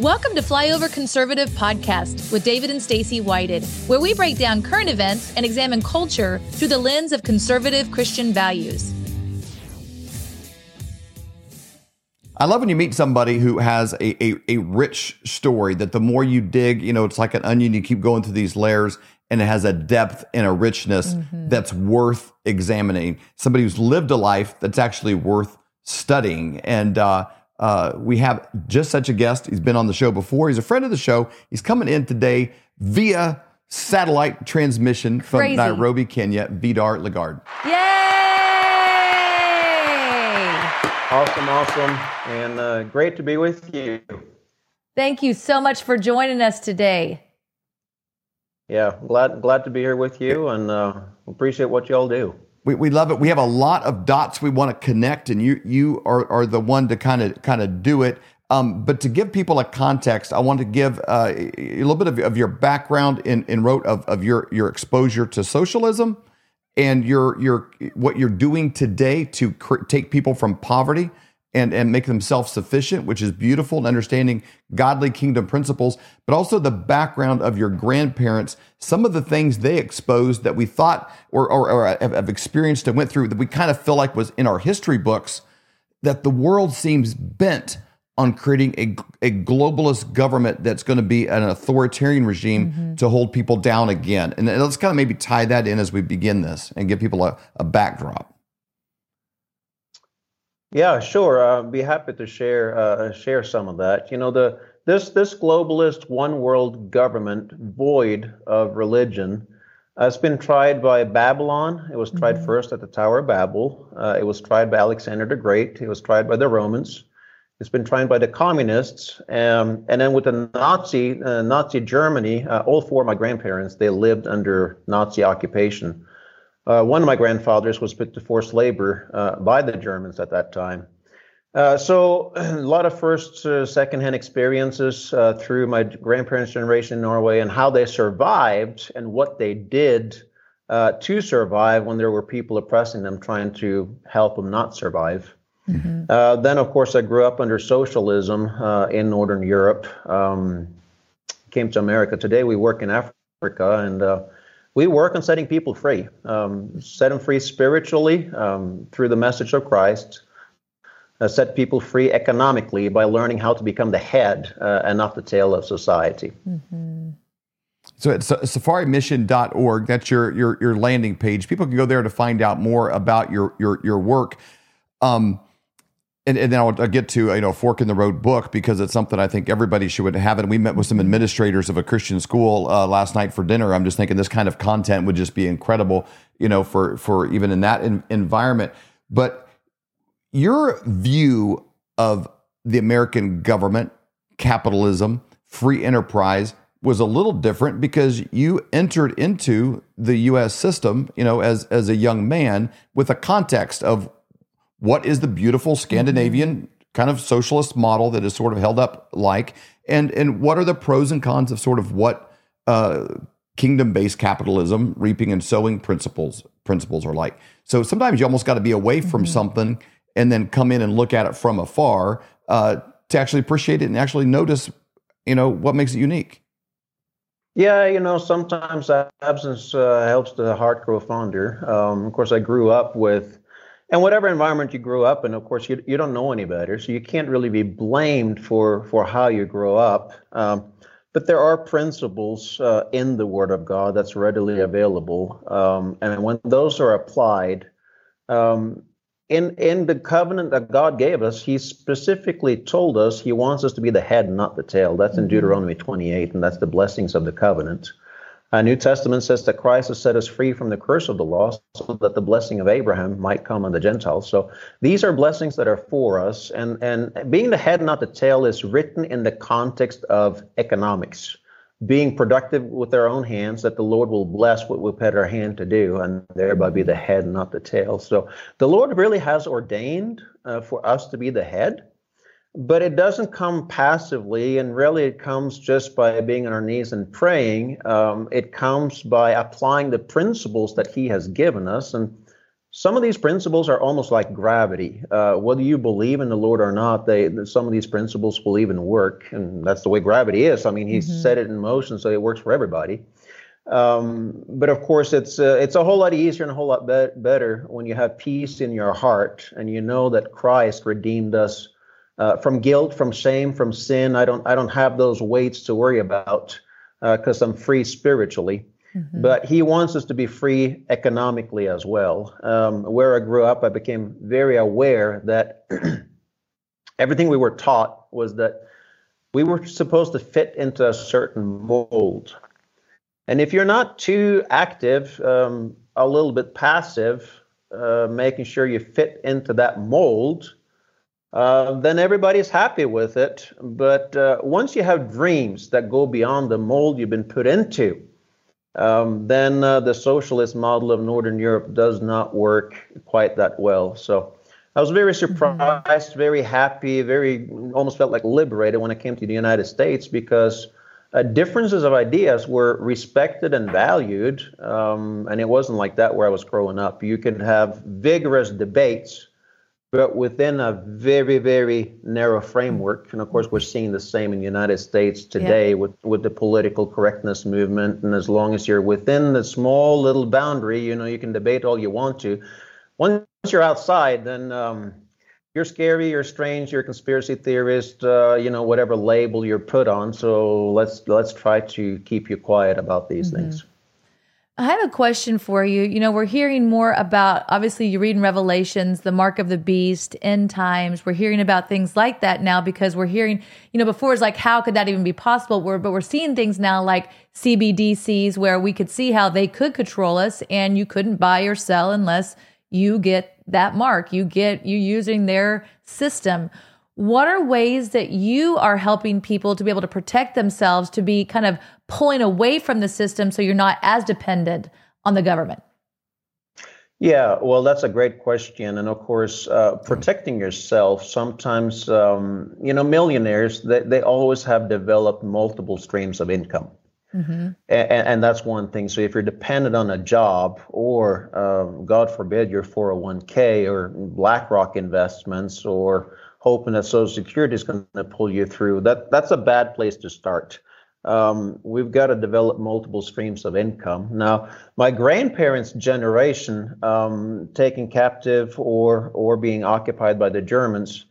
Welcome to Flyover Conservative Podcast with David and Stacy Whited, where we break down current events and examine culture through the lens of conservative Christian values. I love when you meet somebody who has a, a, a, rich story that the more you dig, you know, it's like an onion, you keep going through these layers and it has a depth and a richness mm-hmm. that's worth examining. Somebody who's lived a life that's actually worth studying. And uh, uh, we have just such a guest. He's been on the show before. He's a friend of the show. He's coming in today via satellite transmission from Crazy. Nairobi, Kenya, Vidar Lagarde. Yay! Awesome, awesome, and uh, great to be with you. Thank you so much for joining us today. Yeah, glad glad to be here with you, and uh, appreciate what y'all do. We, we love it. We have a lot of dots we want to connect, and you you are, are the one to kind of kind of do it. Um, but to give people a context, I want to give uh, a little bit of, of your background in, in wrote of, of your your exposure to socialism and your your what you're doing today to cr- take people from poverty and and make them self-sufficient which is beautiful and understanding godly kingdom principles but also the background of your grandparents some of the things they exposed that we thought or, or, or have, have experienced and went through that we kind of feel like was in our history books that the world seems bent on creating a, a globalist government that's going to be an authoritarian regime mm-hmm. to hold people down again. And let's kind of maybe tie that in as we begin this and give people a, a backdrop. Yeah, sure. I'd uh, be happy to share uh, share some of that. You know, the this this globalist one world government void of religion has been tried by Babylon. It was tried mm-hmm. first at the Tower of Babel. Uh, it was tried by Alexander the Great. It was tried by the Romans. It's been tried by the communists, um, and then with the Nazi uh, Nazi Germany. Uh, all four of my grandparents they lived under Nazi occupation. Uh, one of my grandfathers was put to forced labor uh, by the Germans at that time. Uh, so a lot of first, uh, secondhand experiences through my grandparents' generation in Norway and how they survived and what they did to survive when there were people oppressing them, trying to help them not survive. Mm-hmm. Uh, then, of course, I grew up under socialism uh, in Northern Europe. Um, came to America. Today, we work in Africa, and uh, we work on setting people free, um, set them free spiritually um, through the message of Christ. Uh, set people free economically by learning how to become the head uh, and not the tail of society. Mm-hmm. So it's safarimission.org. That's your, your your landing page. People can go there to find out more about your your your work. Um, and, and then I'll, I'll, get to you know fork in the road book because it's something I think everybody should have. And we met with some administrators of a Christian school uh, last night for dinner. I'm just thinking this kind of content would just be incredible, you know, for for even in that in, environment. But your view of the American government, capitalism, free enterprise was a little different because you entered into the U.S. system, you know, as as a young man with a context of what is the beautiful Scandinavian kind of socialist model that is sort of held up like, and and what are the pros and cons of sort of what uh, kingdom-based capitalism, reaping and sowing principles principles are like. So sometimes you almost got to be away from mm-hmm. something and then come in and look at it from afar uh, to actually appreciate it and actually notice, you know, what makes it unique. Yeah, you know, sometimes absence uh, helps the heart grow fonder. Um, of course, I grew up with and whatever environment you grew up in, of course, you, you don't know any better, so you can't really be blamed for for how you grow up. Um, but there are principles uh, in the Word of God that's readily available, um, and when those are applied, um, in in the covenant that God gave us, He specifically told us He wants us to be the head, not the tail. That's in mm-hmm. Deuteronomy 28, and that's the blessings of the covenant. Uh, New Testament says that Christ has set us free from the curse of the law so that the blessing of Abraham might come on the Gentiles. So these are blessings that are for us. And, and being the head, not the tail, is written in the context of economics, being productive with our own hands, that the Lord will bless what we put our hand to do and thereby be the head, not the tail. So the Lord really has ordained uh, for us to be the head but it doesn't come passively and really it comes just by being on our knees and praying um, it comes by applying the principles that he has given us and some of these principles are almost like gravity. Uh, whether you believe in the Lord or not, they some of these principles will even work, and that's the way gravity is. I mean, He mm-hmm. set it in motion, so it works for everybody. Um, but of course, it's uh, it's a whole lot easier and a whole lot be- better when you have peace in your heart and you know that Christ redeemed us uh, from guilt, from shame, from sin. I don't I don't have those weights to worry about because uh, I'm free spiritually. Mm-hmm. But he wants us to be free economically as well. Um, where I grew up, I became very aware that everything we were taught was that we were supposed to fit into a certain mold. And if you're not too active, um, a little bit passive, uh, making sure you fit into that mold, uh, then everybody's happy with it. But uh, once you have dreams that go beyond the mold you've been put into, um, then uh, the socialist model of Northern Europe does not work quite that well. So I was very mm-hmm. surprised, mm-hmm. very happy, very almost felt like liberated when I came to the United States because uh, differences of ideas were respected and valued. Um, and it wasn't like that where I was growing up. You could have vigorous debates but within a very, very narrow framework. And of course, we're seeing the same in the United States today yeah. with, with the political correctness movement. And as long as you're within the small little boundary, you know, you can debate all you want to. Once you're outside, then um, you're scary, you're strange, you're a conspiracy theorist, uh, you know, whatever label you're put on. So let's let's try to keep you quiet about these mm-hmm. things. I have a question for you. You know, we're hearing more about, obviously, you read in Revelations, the mark of the beast, end times. We're hearing about things like that now because we're hearing, you know, before it's like, how could that even be possible? We're, but we're seeing things now like CBDCs where we could see how they could control us and you couldn't buy or sell unless you get that mark. You get, you using their system. What are ways that you are helping people to be able to protect themselves, to be kind of pulling away from the system so you're not as dependent on the government? Yeah, well, that's a great question. And of course, uh, protecting yourself, sometimes, um, you know, millionaires, they, they always have developed multiple streams of income. Mm-hmm. And, and, that's one thing. So if you're dependent on a job or, uh, God forbid, your 401k or BlackRock investments or hoping that Social Security is going to pull you through. That that's a bad place to start. Um, we've got to develop multiple streams of income. Now, my grandparents' generation, um, taken captive or or being occupied by the Germans,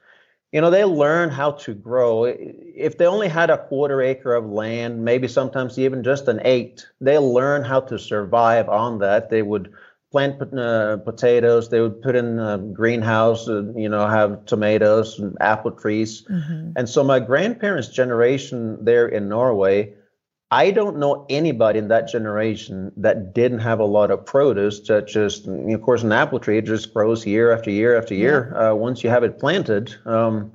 you know, they learn how to grow. If they only had a quarter acre of land, maybe sometimes even just an eight, they learn how to survive on that. They would plant uh, potatoes. They would put in a greenhouse, uh, you know, have tomatoes and apple trees. Mm-hmm. And so my grandparents' generation there in Norway, I don't know anybody in that generation that didn't have a lot of produce. That just, of course, an apple tree just grows year after year after year. Yeah. Uh, once you have it planted. Um,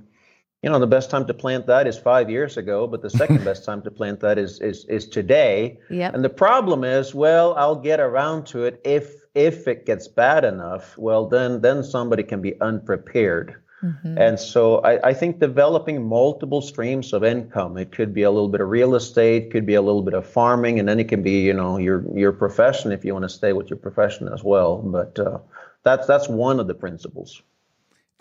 you know, the best time to plant that is five years ago, but the second best time to plant that is is is today. Yep. And the problem is, well, I'll get around to it if if it gets bad enough, well, then then somebody can be unprepared. Mm-hmm. And so I, I, think developing multiple streams of income. It could be a little bit of real estate, could be a little bit of farming, and then it can be, you know, your your profession if you want to stay with your profession as well. But uh, that's that's one of the principles.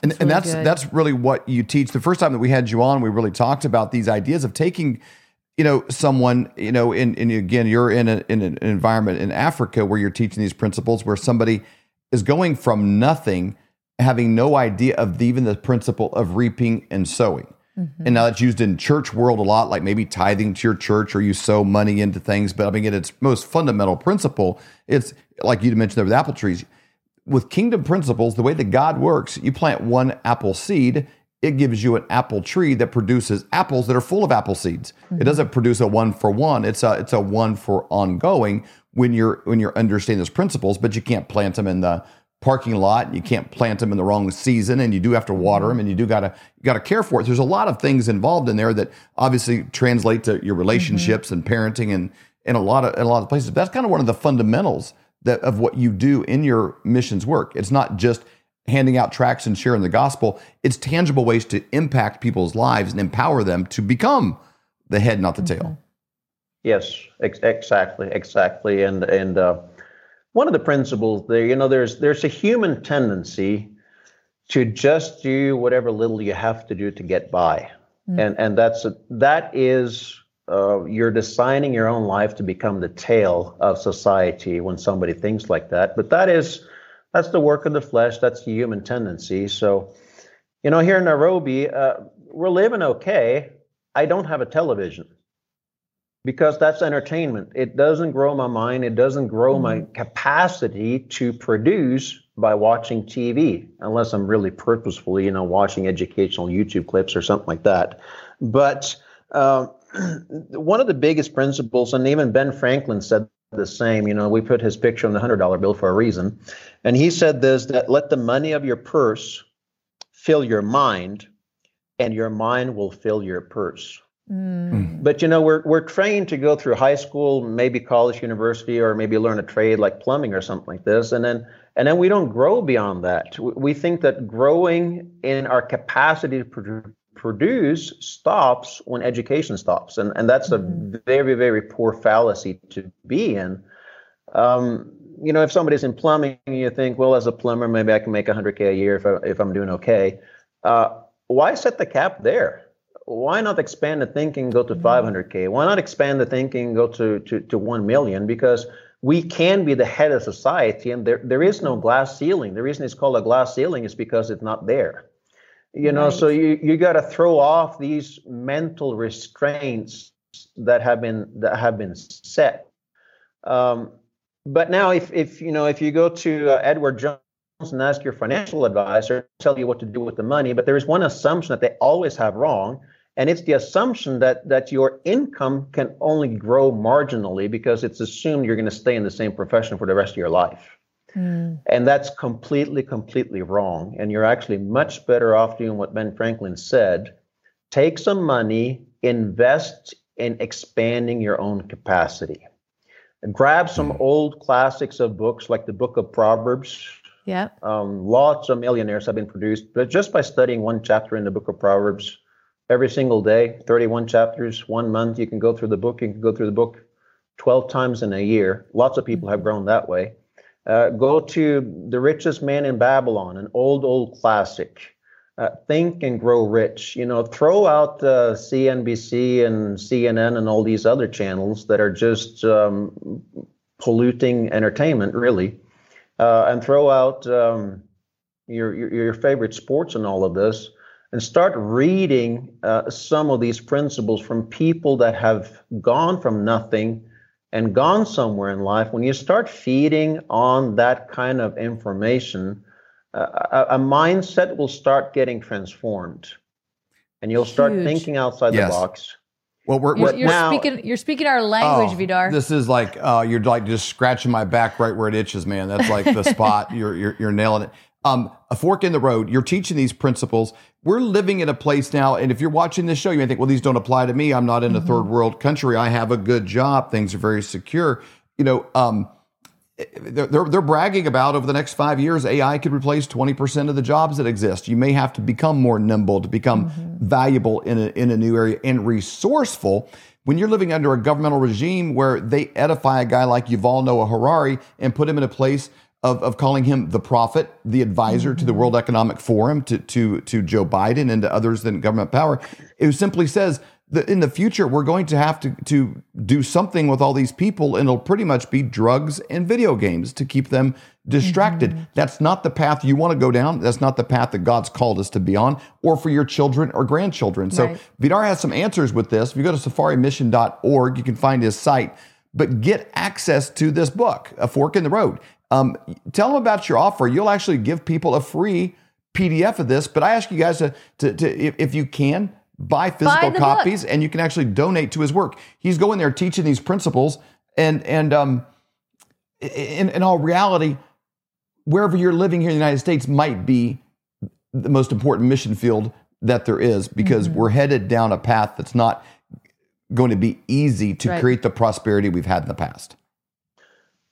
And, that's, and that's that's really what you teach. The first time that we had you on, we really talked about these ideas of taking you know someone you know in, in again you're in, a, in an environment in africa where you're teaching these principles where somebody is going from nothing having no idea of the, even the principle of reaping and sowing. Mm-hmm. and now that's used in church world a lot like maybe tithing to your church or you sow money into things. But i mean at its most fundamental principle it's like you mentioned there with apple trees. With kingdom principles the way that god works you plant one apple seed it gives you an apple tree that produces apples that are full of apple seeds. Mm-hmm. It doesn't produce a one for one. It's a it's a one for ongoing when you're when you're understanding those principles, but you can't plant them in the parking lot. You can't plant them in the wrong season, and you do have to water them, and you do gotta you gotta care for it. There's a lot of things involved in there that obviously translate to your relationships mm-hmm. and parenting and in a lot of in a lot of places. That's kind of one of the fundamentals that of what you do in your missions work. It's not just handing out tracts and sharing the gospel. It's tangible ways to impact people's lives and empower them to become the head, not the tail. Yes, ex- exactly, exactly. And and uh, one of the principles there, you know, there's there's a human tendency to just do whatever little you have to do to get by, mm. and and that's a, that is uh, you're designing your own life to become the tail of society when somebody thinks like that. But that is that's the work of the flesh. That's the human tendency. So, you know, here in Nairobi, uh, we're living okay. I don't have a television because that's entertainment. It doesn't grow my mind. It doesn't grow mm-hmm. my capacity to produce by watching TV, unless I'm really purposefully, you know, watching educational YouTube clips or something like that. But uh, one of the biggest principles, and even Ben Franklin said the same. You know, we put his picture on the hundred dollar bill for a reason, and he said this: that let the money of your purse fill your mind, and your mind will fill your purse. Mm. But you know, we're we're trained to go through high school, maybe college, university, or maybe learn a trade like plumbing or something like this, and then and then we don't grow beyond that. We think that growing in our capacity to produce stops when education stops, and and that's a mm-hmm. very very poor fallacy to be in. Um, you know, if somebody's in plumbing, you think, well, as a plumber, maybe I can make 100k a year if I, if I'm doing okay. Uh, why set the cap there? why not expand the thinking go to 500k mm-hmm. why not expand the thinking go to, to, to 1 million because we can be the head of society and there, there is no glass ceiling the reason it's called a glass ceiling is because it's not there you know right. so you, you got to throw off these mental restraints that have been that have been set um, but now if if you know if you go to uh, edward jones and ask your financial advisor tell you what to do with the money but there is one assumption that they always have wrong and it's the assumption that that your income can only grow marginally because it's assumed you're going to stay in the same profession for the rest of your life mm. and that's completely completely wrong and you're actually much better off doing what ben franklin said take some money invest in expanding your own capacity And grab some mm. old classics of books like the book of proverbs yeah um, lots of millionaires have been produced but just by studying one chapter in the book of proverbs every single day, 31 chapters, one month. You can go through the book. You can go through the book 12 times in a year. Lots of people have mm-hmm. grown that way. Uh, go to The Richest Man in Babylon, an old, old classic. Uh, think and grow rich. You know, throw out uh, CNBC and CNN and all these other channels that are just um, polluting entertainment, really, uh, and throw out um, your, your, your favorite sports and all of this and start reading uh, some of these principles from people that have gone from nothing and gone somewhere in life, when you start feeding on that kind of information, uh, a, a, mindset will start getting transformed, and you'll start Huge. thinking outside yes. the box. Well, we're, we're you're, now, speaking. You're speaking our language, oh, Vidar. This is like uh, you're like just scratching my back right where it itches, man. That's like the spot. You're, you're you're nailing it. Um, a fork in the road. You're teaching these principles. We're living in a place now, and if you're watching this show, you may think, well, these don't apply to me. I'm not in a mm-hmm. third world country. I have a good job. Things are very secure. You know, um, they're, they're bragging about over the next five years, AI could replace 20% of the jobs that exist. You may have to become more nimble to become mm-hmm. valuable in a, in a new area and resourceful when you're living under a governmental regime where they edify a guy like Yuval Noah Harari and put him in a place of, of calling him the prophet, the advisor mm-hmm. to the mm-hmm. World Economic Forum, to, to, to Joe Biden and to others in government power. It simply says that in the future, we're going to have to, to do something with all these people, and it'll pretty much be drugs and video games to keep them distracted. Mm-hmm. That's not the path you want to go down. That's not the path that God's called us to be on, or for your children or grandchildren. So right. Vidar has some answers with this. If you go to safarimission.org, you can find his site but get access to this book, A Fork in the Road. Um, tell them about your offer. You'll actually give people a free PDF of this, but I ask you guys to, to, to if, if, you can, buy physical buy copies book. and you can actually donate to his work. He's going there teaching these principles and, and, um, in, in all reality, wherever you're living here in the United States might be the most important mission field that there is because mm-hmm. we're headed down a path that's not going to be easy to right. create the prosperity we've had in the past.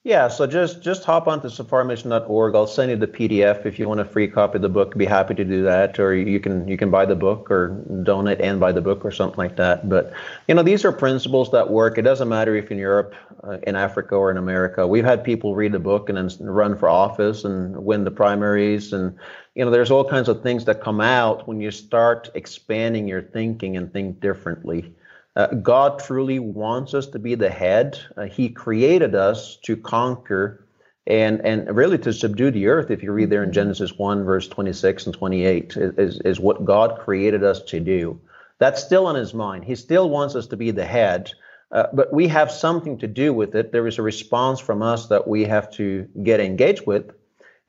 Yeah, so just just hop onto safarimission.org. I'll send you the PDF if you want a free copy of the book. Be happy to do that, or you can you can buy the book or donate and buy the book or something like that. But you know, these are principles that work. It doesn't matter if in Europe, uh, in Africa, or in America. We've had people read the book and then run for office and win the primaries, and you know, there's all kinds of things that come out when you start expanding your thinking and think differently. Uh, God truly wants us to be the head. Uh, he created us to conquer and and really to subdue the earth. If you read there in mm-hmm. Genesis 1, verse 26 and 28, is, is what God created us to do. That's still on his mind. He still wants us to be the head, uh, but we have something to do with it. There is a response from us that we have to get engaged with.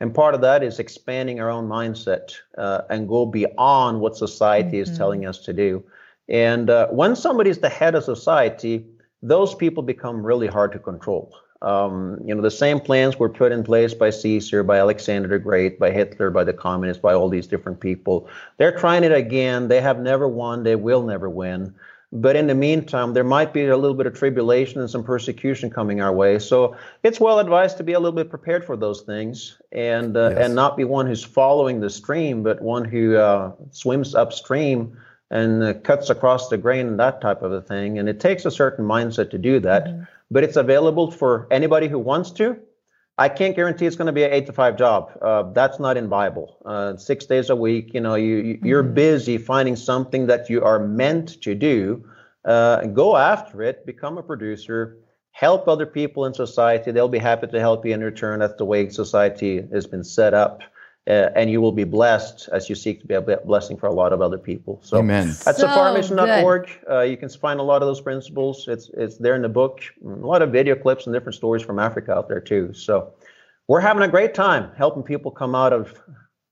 And part of that is expanding our own mindset uh, and go beyond what society mm-hmm. is telling us to do. And uh, when somebody's the head of society, those people become really hard to control. Um, you know, the same plans were put in place by Caesar, by Alexander the Great, by Hitler, by the communists, by all these different people. They're trying it again. They have never won. They will never win. But in the meantime, there might be a little bit of tribulation and some persecution coming our way. So it's well advised to be a little bit prepared for those things and uh, yes. and not be one who's following the stream, but one who uh, swims upstream and uh, cuts across the grain and that type of a thing. And it takes a certain mindset to do that, mm-hmm. but it's available for anybody who wants to. I can't guarantee it's going to be an eight to five job. Uh, that's not in Bible. Uh, six days a week, you know, you you're mm-hmm. busy finding something that you are meant to do. Uh, go after it. Become a producer. Help other people in society. They'll be happy to help you in return. That's the way society has been set up uh, and you will be blessed as you seek to be a blessing for a lot of other people. So Amen. at so safarimission.org, uh, you can find a lot of those principles. It's it's there in the book. A lot of video clips and different stories from Africa out there too. So we're having a great time helping people come out of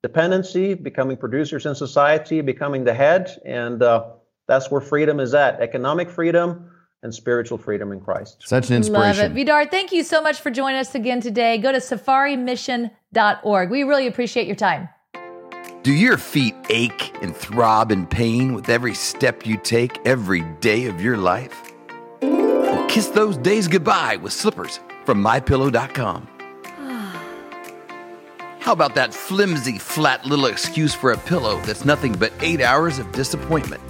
dependency, becoming producers in society, becoming the head, and uh, that's where freedom is at. Economic freedom and spiritual freedom in Christ. Such an inspiration. Love it. Vidar, thank you so much for joining us again today. Go to safarimission.org. We really appreciate your time. Do your feet ache and throb in pain with every step you take every day of your life? Well, kiss those days goodbye with slippers from mypillow.com. How about that flimsy, flat little excuse for a pillow that's nothing but eight hours of disappointment?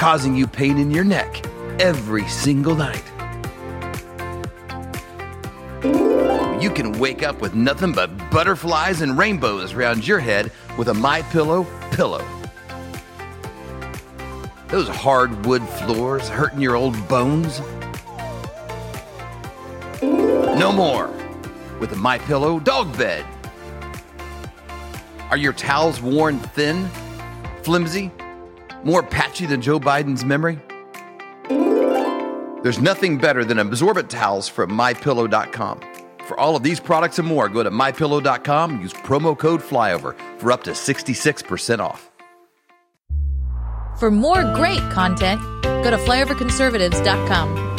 Causing you pain in your neck every single night. You can wake up with nothing but butterflies and rainbows around your head with a My Pillow pillow. Those hardwood floors hurting your old bones? No more with a My Pillow dog bed. Are your towels worn thin, flimsy, more patchy than Joe Biden's memory? There's nothing better than absorbent towels from mypillow.com. For all of these products and more, go to mypillow.com use promo code FLYOVER for up to 66% off. For more great content, go to flyoverconservatives.com.